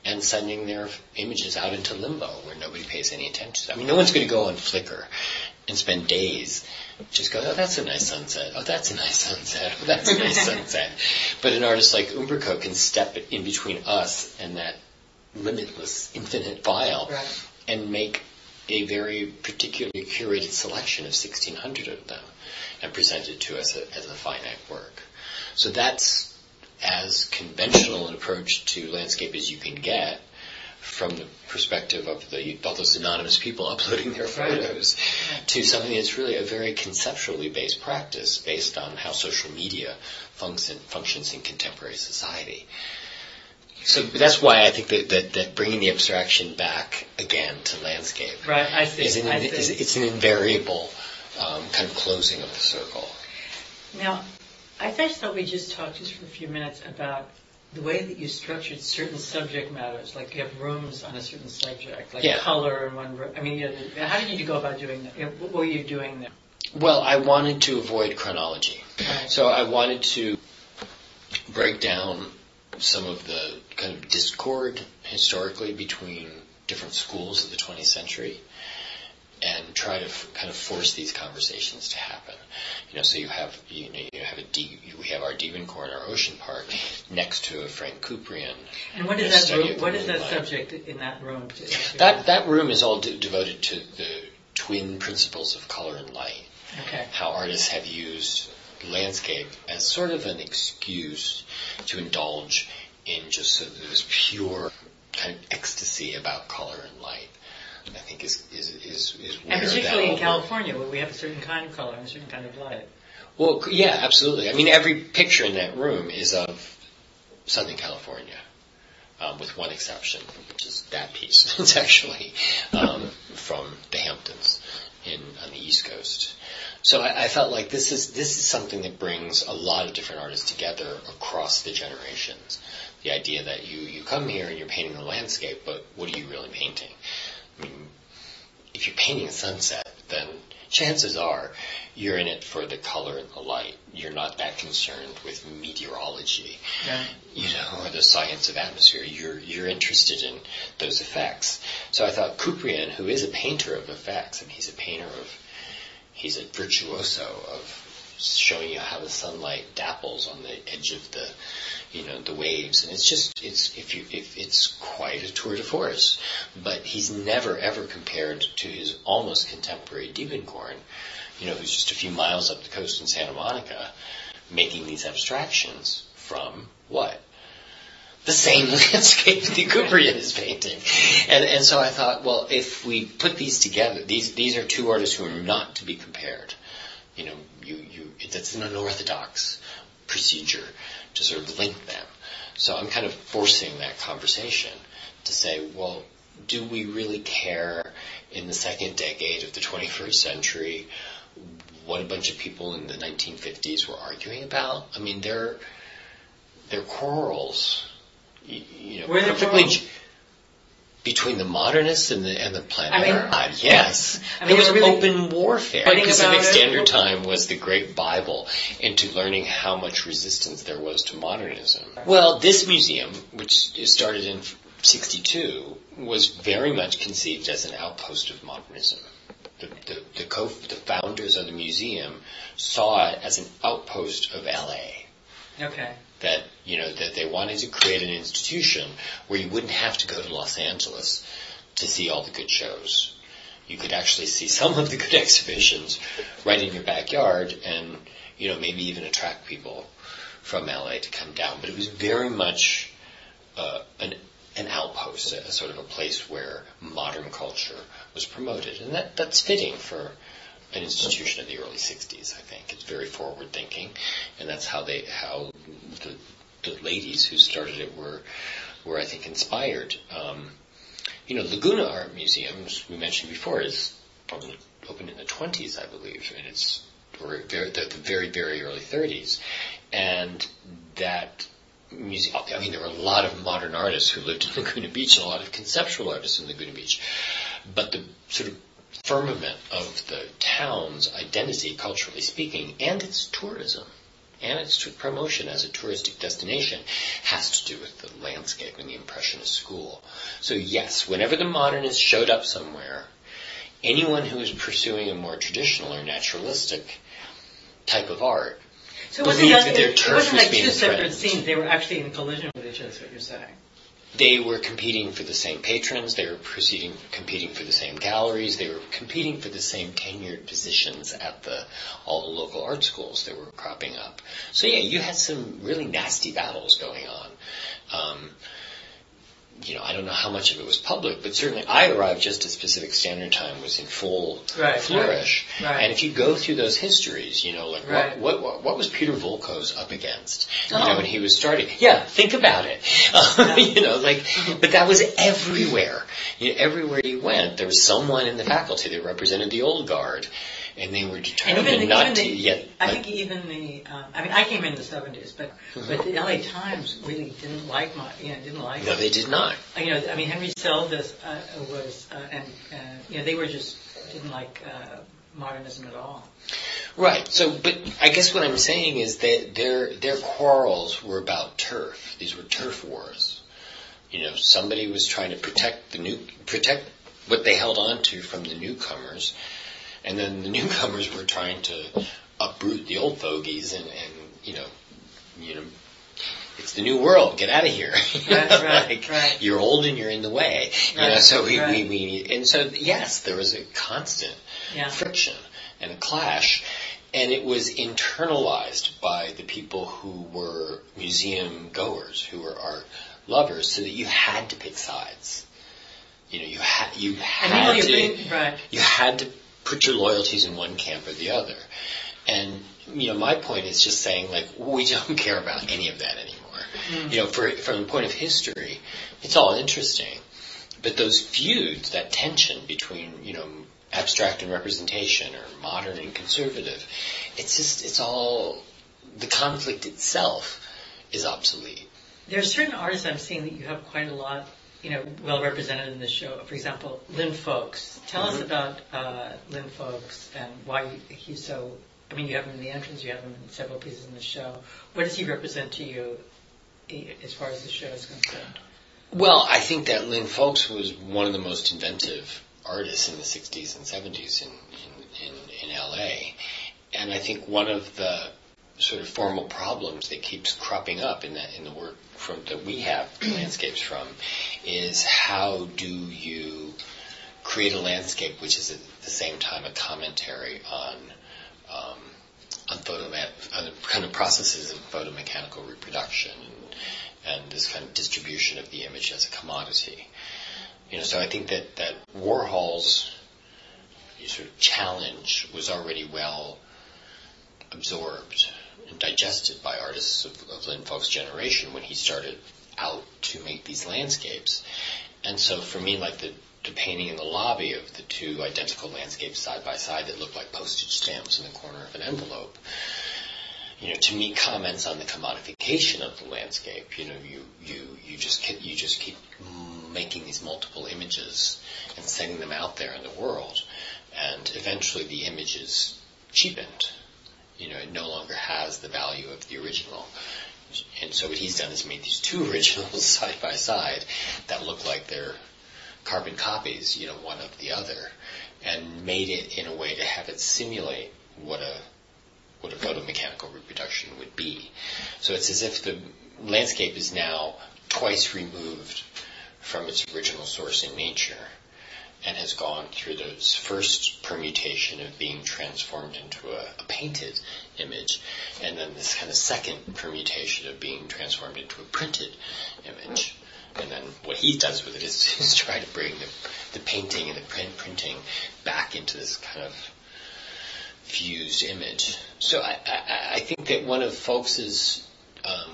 and sending their images out into limbo where nobody pays any attention. I mean, no one's going to go on Flickr and spend days just go, oh, that's a nice sunset. Oh, that's a nice sunset. Oh, that's a nice sunset. But an artist like Umbrico can step in between us and that limitless, infinite file Right. and make a very particularly curated selection of 1,600 of them and present it to us as a finite work. So that's as conventional an approach to landscape as you can get from the perspective of the all those anonymous people uploading their photos to something that's really a very conceptually based practice based on how social media function, functions in contemporary society. So that's why I think that, that, that bringing the abstraction back again to landscape Right, I see. is an, I is, see. it's an invariable um, kind of closing of the circle. Now, I just thought we just talked just for a few minutes about the way that you structured certain subject matters, like you have rooms on a certain subject, like Yeah. color in one room. I mean, you know, how did you go about doing that? You know, what were you doing there? Well, I wanted to avoid chronology. Right. So I wanted to break down some of the kind of discord historically between different schools of the 20th century and try to f- kind of force these conversations to happen. You know, so you have you know you have a D, we have our Diebenkorn, our Ocean Park, next to a Frank Cuprien. And what is that? Room, what is that subject in that room? To, That that room is all de- devoted to the twin principles of color and light okay. how artists have used landscape as sort of an excuse to indulge in just sort of this pure kind of ecstasy about color and light. I think is is is, is where And particularly in California, where we have a certain kind of color and a certain kind of light. Well, yeah, absolutely. I mean, every picture in that room is of Southern California, um, with one exception, which is that piece. It's actually um, from the Hamptons in on the East Coast. So I, I felt like this is this is something that brings a lot of different artists together across the generations. The idea that you you come here and you're painting the landscape, but what are you really painting? I mean, if you're painting a sunset, then chances are you're in it for the color and the light. You're not that concerned with meteorology, Yeah. you know, or the science of atmosphere. You're you're interested in those effects. So I thought Cuprien, who is a painter of effects, and he's a painter of, he's a virtuoso of showing you how the sunlight dapples on the edge of the, you know, the waves, and it's just it's if you if it's quite a tour de force. But he's never ever compared to his almost contemporary Diebenkorn, you know, who's just a few miles up the coast in Santa Monica, making these abstractions from what the same landscape that Cuprien is painting. And and so I thought, well, if we put these together, these these are two artists who are not to be compared. You know, you you that's an unorthodox procedure to sort of link them. So I'm kind of forcing that conversation to say, well, do we really care in the second decade of the 21st century what a bunch of people in the 1950s were arguing about? I mean, they're they're quarrels, you, you know, Were there perfectly between the modernists and the and the planet I mean- yes, I mean, there was really open warfare. Pacific about it. Standard Time was the great Bible into learning how much resistance there was to modernism. Well, this museum, which started in '62, was very much conceived as an outpost of modernism. The, the, the, co- the founders of the museum saw it as an outpost of LA Okay. That you know that they wanted to create an institution where you wouldn't have to go to Los Angeles to see all the good shows. You could actually see some of the good exhibitions right in your backyard, and you know maybe even attract people from LA to come down. But it was very much uh, an an outpost, a, sort of a place where modern culture was promoted, and that that's fitting for an institution of the early '60s. I think it's very forward thinking, and that's how they how the, the ladies who started it were were I think inspired. Um, you know, Laguna Art Museum, as we mentioned before, is probably opened in the 20s, I believe, and it's or very, the, the very very early 30s, and that museum. I mean, there were a lot of modern artists who lived in Laguna Beach, and a lot of conceptual artists in Laguna Beach, but the sort of firmament of the town's identity, culturally speaking, and its tourism and its promotion as a touristic destination has to do with the landscape and the impressionist school. So yes, whenever the modernists showed up somewhere, anyone who was pursuing a more traditional or naturalistic type of art So it wasn't, Believed that, that their it, turf wasn't was like two separate threatened. scenes. They were actually in collision with each other, is what you're saying. They were competing for the same patrons, they were proceeding, competing for the same galleries, they were competing for the same tenured positions at the all the local art schools that were cropping up. So yeah, you had some really nasty battles going on. Um, you know, I don't know how much of it was public, but certainly I arrived just as Pacific Standard Time was in full Right, flourish. right, right. And if you go through those histories, you know, like what, what what what was Peter Voulkos up against? You Oh. know, when he was starting. Yeah, think about it. you know, like, but that was everywhere. You know, everywhere you went, there was someone in the faculty that represented the old guard. And they were determined even not even to the, yet. I like- think even the, um, I mean, I came in the 70s, but but the LA Times really didn't like my, you know, didn't like no, they did not. you know, I mean, Henry Seldis uh, was, uh, and uh, you know, they were just didn't like uh, modernism at all. Right. So, but I guess what I'm saying is that their their quarrels were about turf. These were turf wars. You know, somebody was trying to protect the new protect what they held on to from the newcomers, and then the newcomers were trying to uproot the old fogies and and you know, you know. It's the new world. Get out of here. Right, like, right. You're old and you're in the way. You know, so we, right. we, we, and so yes, there was a constant Yeah. friction and a clash, and it was internalized by the people who were museum goers, who were art lovers, so that you had to pick sides. You know, you had you had to right. you had to put your loyalties in one camp or the other. And you know, my point is just saying like we don't care about any of that anymore. Mm-hmm. You know, for, from the point of history, it's all interesting, but those feuds, that tension between you know abstract and representation or modern and conservative, it's just it's all the conflict itself is obsolete. There are certain artists I'm seeing that you have quite a lot, you know, well represented in the show. For example, Llyn Foulkes. Tell us Mhm. about uh, Llyn Foulkes and why he's so. I mean, you have him in the entrance, you have him in several pieces in the show. What does he represent to you, eh, as far as the show is concerned? Well, I think that Llyn Foulkes was one of the most inventive artists in the 60s and 70s in, in, in, in LA. And I think one of the sort of formal problems that keeps cropping up in that in the work from that we have landscapes from is how do you create a landscape which is at the same time a commentary on um, on photo on the kind of processes of photomechanical reproduction and, and this kind of distribution of the image as a commodity. You know, so I think that that Warhol's sort of challenge was already well absorbed digested by artists of, of Llyn Foulkes' generation when he started out to make these landscapes. And so for me, like the, the painting in the lobby of the two identical landscapes side by side that look like postage stamps in the corner of an envelope, you know, to me, comments on the commodification of the landscape. You know, you you you just keep, you just keep making these multiple images and sending them out there in the world, and eventually the image is cheapened. You know, it no longer has the value of the original. And so what he's done is made these two originals side by side that look like they're carbon copies, you know, one of the other, and made it in a way to have it simulate what a what a photomechanical reproduction would be. So it's as if the landscape is now twice removed from its original source in nature and has gone through this first permutation of being transformed into a, a painted image, and then this kind of second permutation of being transformed into a printed image. And then what he does with it is, is try to bring the, the painting and the print printing back into this kind of fused image. So I, I, I think that one of Foulkes' um,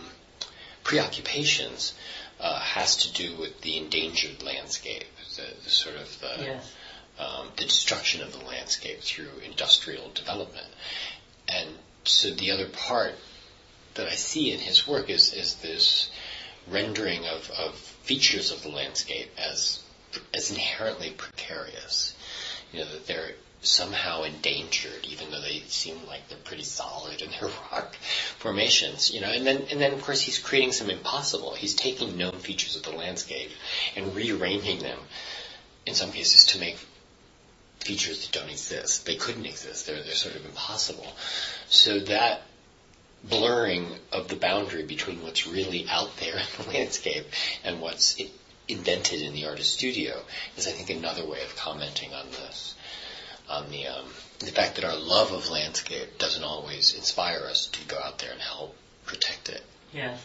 preoccupations uh, has to do with the endangered landscape, the, the sort of the, Yes. um, the destruction of the landscape through industrial development. And so the other part that I see in his work is, is this rendering of, of features of the landscape as as inherently precarious. You know, that they're somehow endangered, even though they seem like they're pretty solid in their rock formations. You know, and then and then of course he's creating some impossible. He's taking known features of the landscape and rearranging them in some cases to make features that don't exist. They couldn't exist. They're they're sort of impossible. So that blurring of the boundary between what's really out there in the landscape and what's invented in the artist studio is, I think, another way of commenting on this. On the um, the fact that our love of landscape doesn't always inspire us to go out there and help protect it. Yes.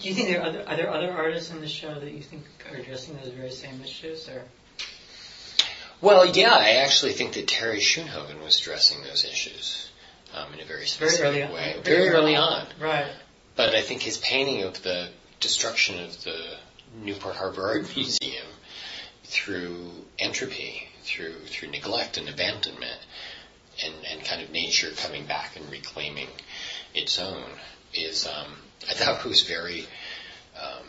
Do you think there are other, are there other artists in the show that you think are addressing those very same issues, or Well, yeah, I actually think that Terry Schoonhoven was addressing those issues um, in a very very specific on? way, very early on. Right. But I think his painting of the destruction of the Newport Harbor Art Museum through entropy, through through neglect and abandonment, and, and kind of nature coming back and reclaiming its own is, um, I thought was very um,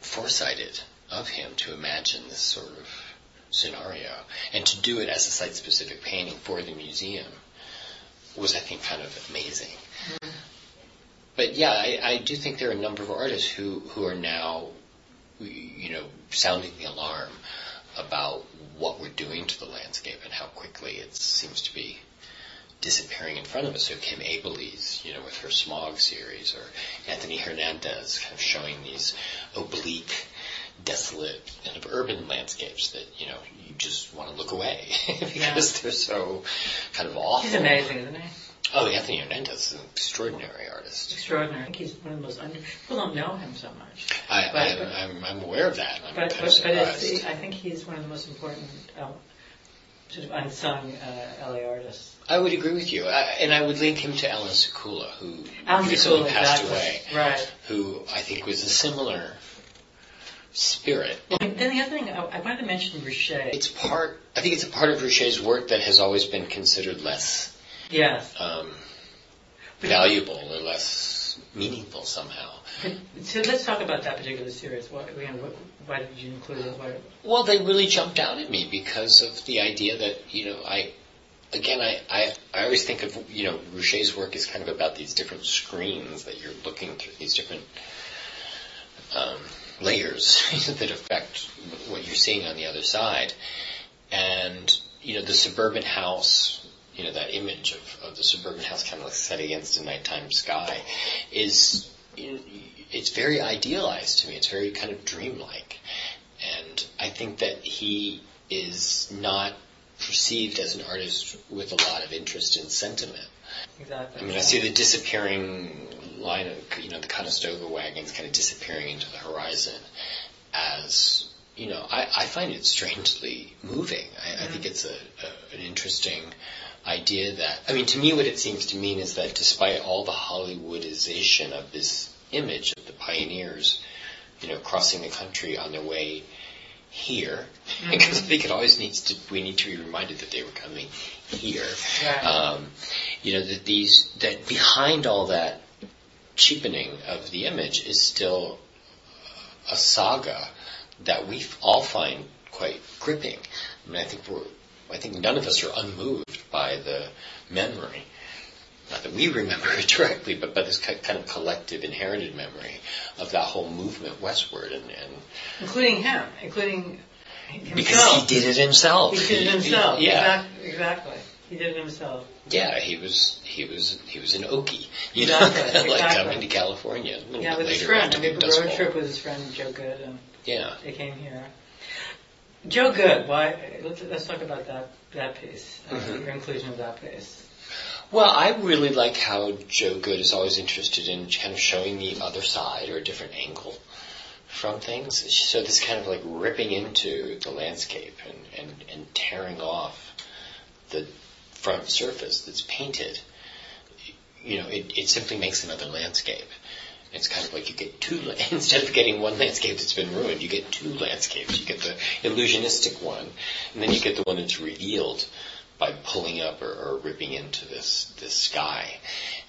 foresighted of him to imagine this sort of scenario and to do it as a site-specific painting for the museum was, I think, kind of amazing. Mm-hmm. But yeah, I, I do think there are a number of artists who, who are now, you know, sounding the alarm about what we're doing to the landscape and how quickly it seems to be disappearing in front of us. So Kim Abeles, you know, with her smog series, or Anthony Hernandez kind of showing these oblique, desolate kind of urban landscapes that, you know, you just want to look away because yeah. they're so kind of awful. He's amazing, isn't he? Oh, Anthony Hernandez is an extraordinary artist. Extraordinary. I think he's one of the most under. People don't know him so much. I, but, I, am I'm aware of that. I'm but, but, but I think he's one of the most important um, sort of unsung uh, LA artists. I would agree with you, I, and I would link him to Allan Sekula, who Allan recently passed exactly. away. Right. Who I think was a similar spirit. Well, then the other thing I, wanted to mention Ruscha. It's part. I think it's a part of Ruscha's work that has always been considered less. Yes. Um, valuable or less meaningful somehow. So let's talk about that particular series. Why, why did you include it? Why? Well, they really jumped out at me because of the idea that you know I. Again, I, I, I always think of, you know, Ruscha's work is kind of about these different screens that you're looking through, these different um, layers that affect what you're seeing on the other side. And, you know, the suburban house you know, that image of, of the suburban house kind of like set against a nighttime sky is, you know, it's very idealized to me. It's very kind of dreamlike. And I think that he is not perceived as an artist with a lot of interest in sentiment. Exactly. I mean, I see the disappearing line of, you know, the Conestoga wagons kind of disappearing into the horizon as, you know, I, I find it strangely moving. I, mm-hmm. I think it's a, a, an interesting idea that, I mean, to me, what it seems to mean is that despite all the Hollywoodization of this image of the pioneers, you know, crossing the country on their way here, mm-hmm. because I think it always needs to, we need to be reminded that they were coming here. Right. Um, you know, that these, that behind all that cheapening of the image is still a saga that we all find quite gripping. I mean, I think we're, I think none of us are unmoved by the memory. Not that we remember it directly, but by this kind of collective inherited memory of that whole movement westward, and, and including him, including himself. because he did it himself. He did it himself. He, yeah, exactly, exactly. He did it himself. Yeah, he was he was he was an Okie, you exactly, know, like exactly. coming to California. yeah, with his friend. I the road trip with his friend Joe Goode. and yeah, they came here. Joe Goode, why? Let's, let's talk about that that piece, uh, mm-hmm. your inclusion of that piece. Well, I really like how Joe Goode is always interested in kind of showing the other side or a different angle from things. So this kind of like ripping into the landscape and, and, and tearing off the front surface that's painted. You know, it, it simply makes another landscape. It's kind of like you get two, instead of getting one landscape that's been ruined, you get two landscapes. You get the illusionistic one, and then you get the one that's revealed by pulling up or, or ripping into this, this sky.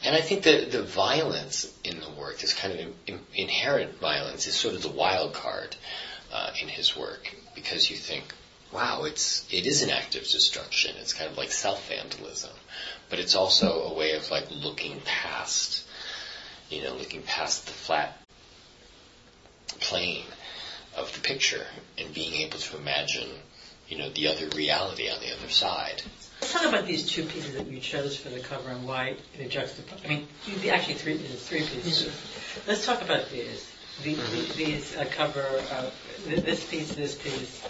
And I think that the violence in the work, this kind of in, in, inherent violence, is sort of the wild card uh, in his work because you think, wow, it's it is an act of destruction. It's kind of like self vandalism, but it's also a way of like looking past you know, looking past the flat plane of the picture and being able to imagine, you know, the other reality on the other side. Let's talk about these two pieces that you chose for the cover and why they juxtapose. I mean, actually three, three pieces. Mm-hmm. Let's talk about these. The, mm-hmm. These uh, cover, uh, this piece, this piece,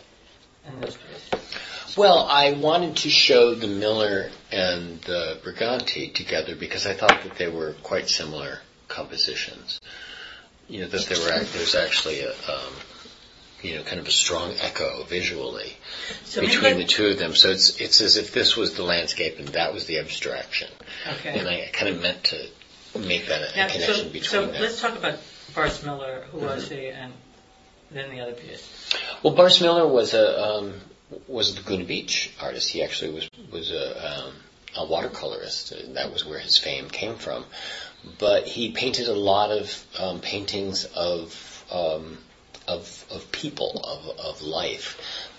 this piece. Well, I wanted to show the Miller and the Brigante together because I thought that they were quite similar compositions. You know that there were there's actually a um, you know kind of a strong echo visually so between the two of them. So it's it's as if this was the landscape and that was the abstraction. Okay. And I kind of meant to make that a, yeah, connection so, between so them. let's talk about Barse Miller, who mm-hmm. was he, and then the other. Well, Barse Miller was a um, was the Laguna Beach artist. He actually was was a um, a watercolorist. That was where his fame came from. But he painted a lot of um, paintings of, um, of of people of of life,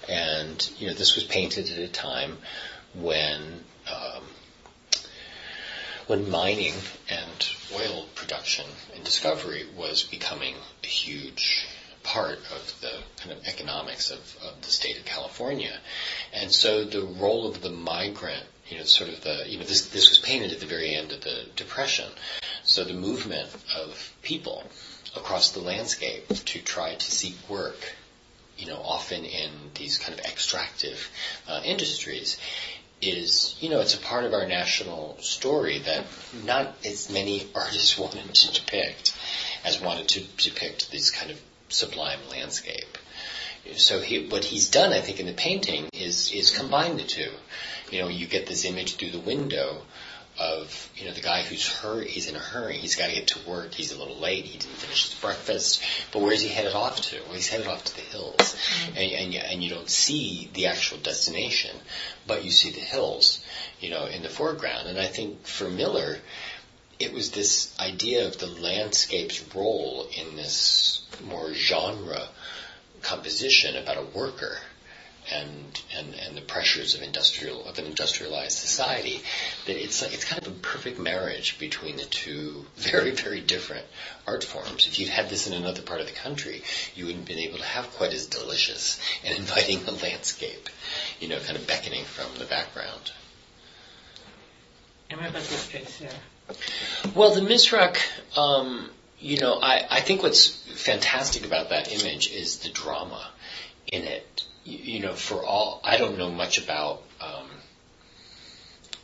and you know this was painted at a time when um, when mining and oil production and discovery was becoming a huge part of the kind of economics of, of the state of California. And so the role of the migrant, you know, sort of the, you know, this, this was painted at the very end of the Depression. So the movement of people across the landscape to try to seek work, you know, often in these kind of extractive uh, industries is, you know, it's a part of our national story that not as many artists wanted to depict as wanted to depict these kind of sublime landscape. So he, what he's done, I think, in the painting is is combine the two. You know, you get this image through the window of you know the guy who's hurry, he's in a hurry, he's got to get to work, he's a little late, he didn't finish his breakfast, but where's he headed off to? Well, he's headed off to the hills, mm-hmm. and, and and you don't see the actual destination, but you see the hills, you know, in the foreground. And I think for Miller, it was this idea of the landscape's role in this more genre composition about a worker and, and, and the pressures of industrial of an industrialized society that it's like, it's kind of a perfect marriage between the two very very different art forms. If you'd had this in another part of the country, you wouldn't have been able to have quite as delicious and inviting a landscape, you know, kind of beckoning from the background. What about this space here? Well, the Misrach, um, you know, I, I think what's fantastic about that image is the drama in it. You, you know, for all, I don't know much about, um,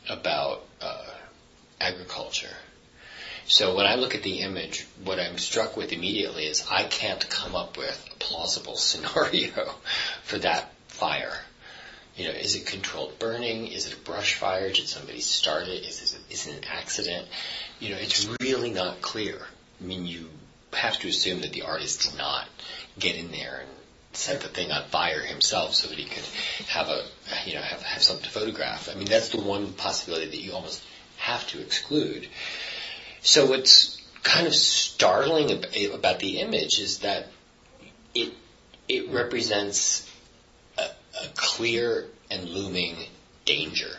about, uh, agriculture. So when I look at the image, what I'm struck with immediately is I can't come up with a plausible scenario for that fire. You know, is it controlled burning? Is it a brush fire? Did somebody start it? Is, it, is it an accident? You know, it's really not clear. I mean, you have to assume that the artist did not get in there and set the thing on fire himself so that he could have a, you know, have, have something to photograph. I mean, that's the one possibility that you almost have to exclude. So what's kind of startling about the image is that it it represents clear and looming danger,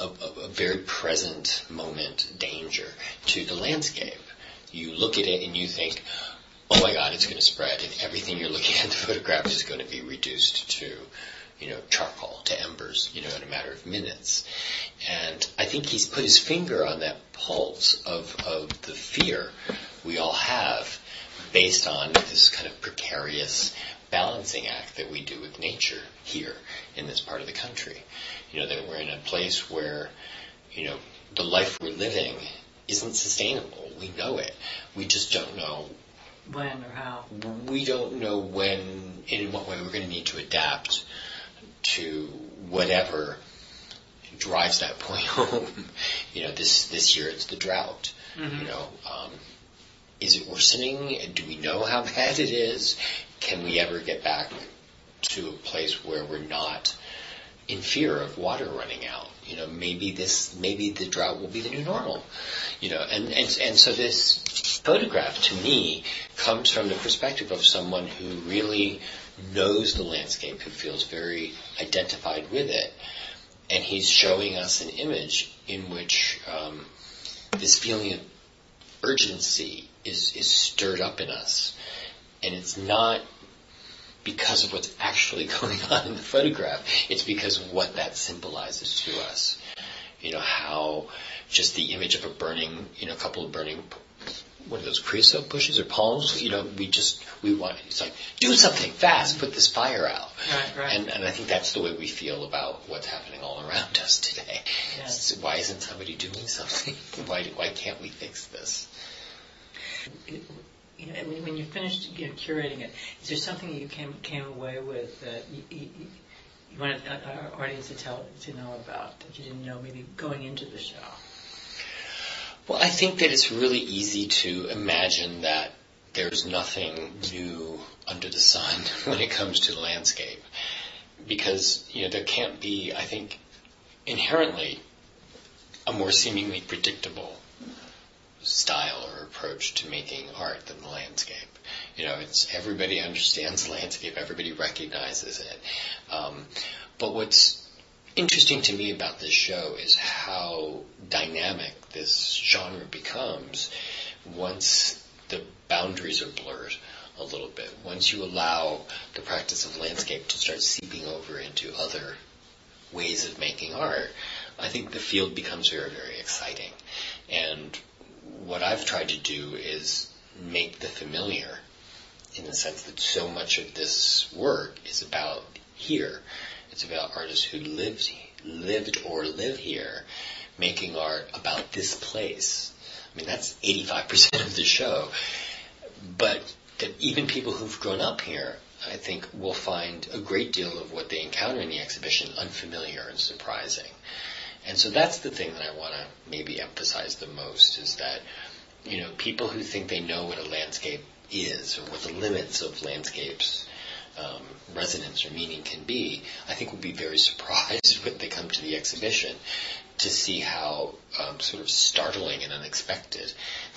a, a, a very present moment danger to the landscape. You look at it and you think, oh my God, it's going to spread, and everything you're looking at in the photograph is going to be reduced to, you know, charcoal, to embers, you know, in a matter of minutes. And I think he's put his finger on that pulse of, of the fear we all have based on this kind of precarious balancing act that we do with nature here in this part of the country. You know, that we're in a place where, you know, the life we're living isn't sustainable. We know it. We just don't know when or how. We don't know when and in what way we're going to need to adapt to whatever drives that point home. you know, this this year it's the drought. Mm-hmm. You know, um, is it worsening? Do we know how bad it is? Can we ever get back to a place where we're not in fear of water running out? You know, maybe this, maybe the drought will be the new normal. You know, and, and, and so this photograph to me comes from the perspective of someone who really knows the landscape, who feels very identified with it. And he's showing us an image in which um, this feeling of urgency is, is stirred up in us and it's not because of what's actually going on in the photograph. It's because of what that symbolizes to us. You know, how just the image of a burning, you know, a couple of burning, what are those, creosote bushes or palms? You know, we just, we want, it's like, do something fast, put this fire out. Right, right. And, and I think that's the way we feel about what's happening all around us today. Yes. Why isn't somebody doing something? why, why can't we fix this? You know, when you finished you know, curating it, is there something that you came came away with that you, you, you wanted our audience to tell to know about that you didn't know maybe going into the show? Well, I think that it's really easy to imagine that there's nothing new under the sun when it comes to the landscape, because you know there can't be. I think inherently a more seemingly predictable style or approach to making art than the landscape. You know, it's everybody understands landscape, everybody recognizes it. Um, but what's interesting to me about this show is how dynamic this genre becomes once the boundaries are blurred a little bit. Once you allow the practice of landscape to start seeping over into other ways of making art, I think the field becomes very, very exciting. And what I've tried to do is make the familiar in the sense that so much of this work is about here. It's about artists who lived, lived or live here making art about this place. I mean, that's 85% of the show. But that even people who've grown up here, I think, will find a great deal of what they encounter in the exhibition unfamiliar and surprising. And so that's the thing that I want to maybe emphasize the most is that, you know, people who think they know what a landscape is or what the limits of landscapes um, resonance or meaning can be, I think will be very surprised when they come to the exhibition to see how um, sort of startling and unexpected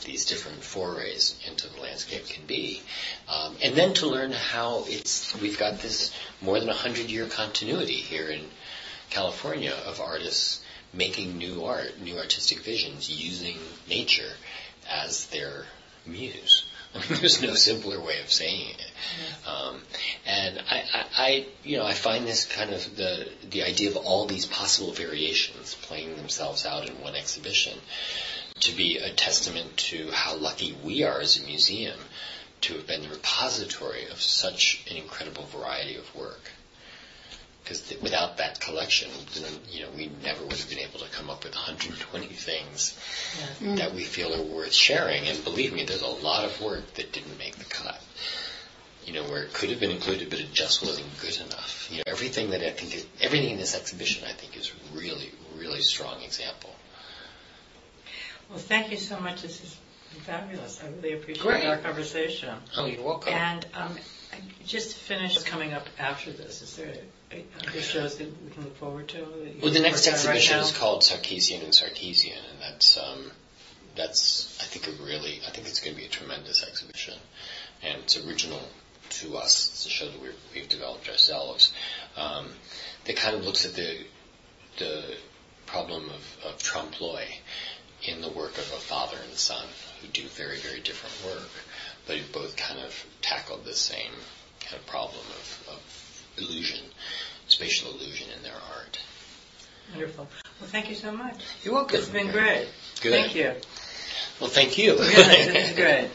these different forays into the landscape can be, um, and then to learn how it's we've got this more than a hundred year continuity here in California of artists making new art, new artistic visions, using nature as their muse. I mean, there's no simpler way of saying it. Um, and I, I, I, you know, I find this kind of the the idea of all these possible variations playing themselves out in one exhibition to be a testament to how lucky we are as a museum to have been the repository of such an incredible variety of work because th- without that collection, then, you know, we never would have been able to come up with 120 things Yeah. that we feel are worth sharing. And believe me, there's a lot of work that didn't make the cut. You know, where it could have been included, but it just wasn't good enough. You know, everything that I think, is, everything in this exhibition, I think, is really, really strong example. Well, thank you so much. This been fabulous. I really appreciate Great. our conversation. Oh, you're welcome. And um, just to finish coming up after this, is there other shows that we can look forward to? Well, the next worked on right exhibition is called Sarkisian and Sarkisian, and that's um, that's I think a really I think it's going to be a tremendous exhibition, and it's original to us. It's a show that we're, we've developed ourselves. Um, that kind of looks at the the problem of, of trompe l'oeil in the work of a father and son who do very very different work, but who both kind of tackled the same kind of problem of, of illusion, spatial illusion in their art. Wonderful. Well, thank you so much. You're welcome. It's been great. Good. Thank you. Well, thank you. This is great.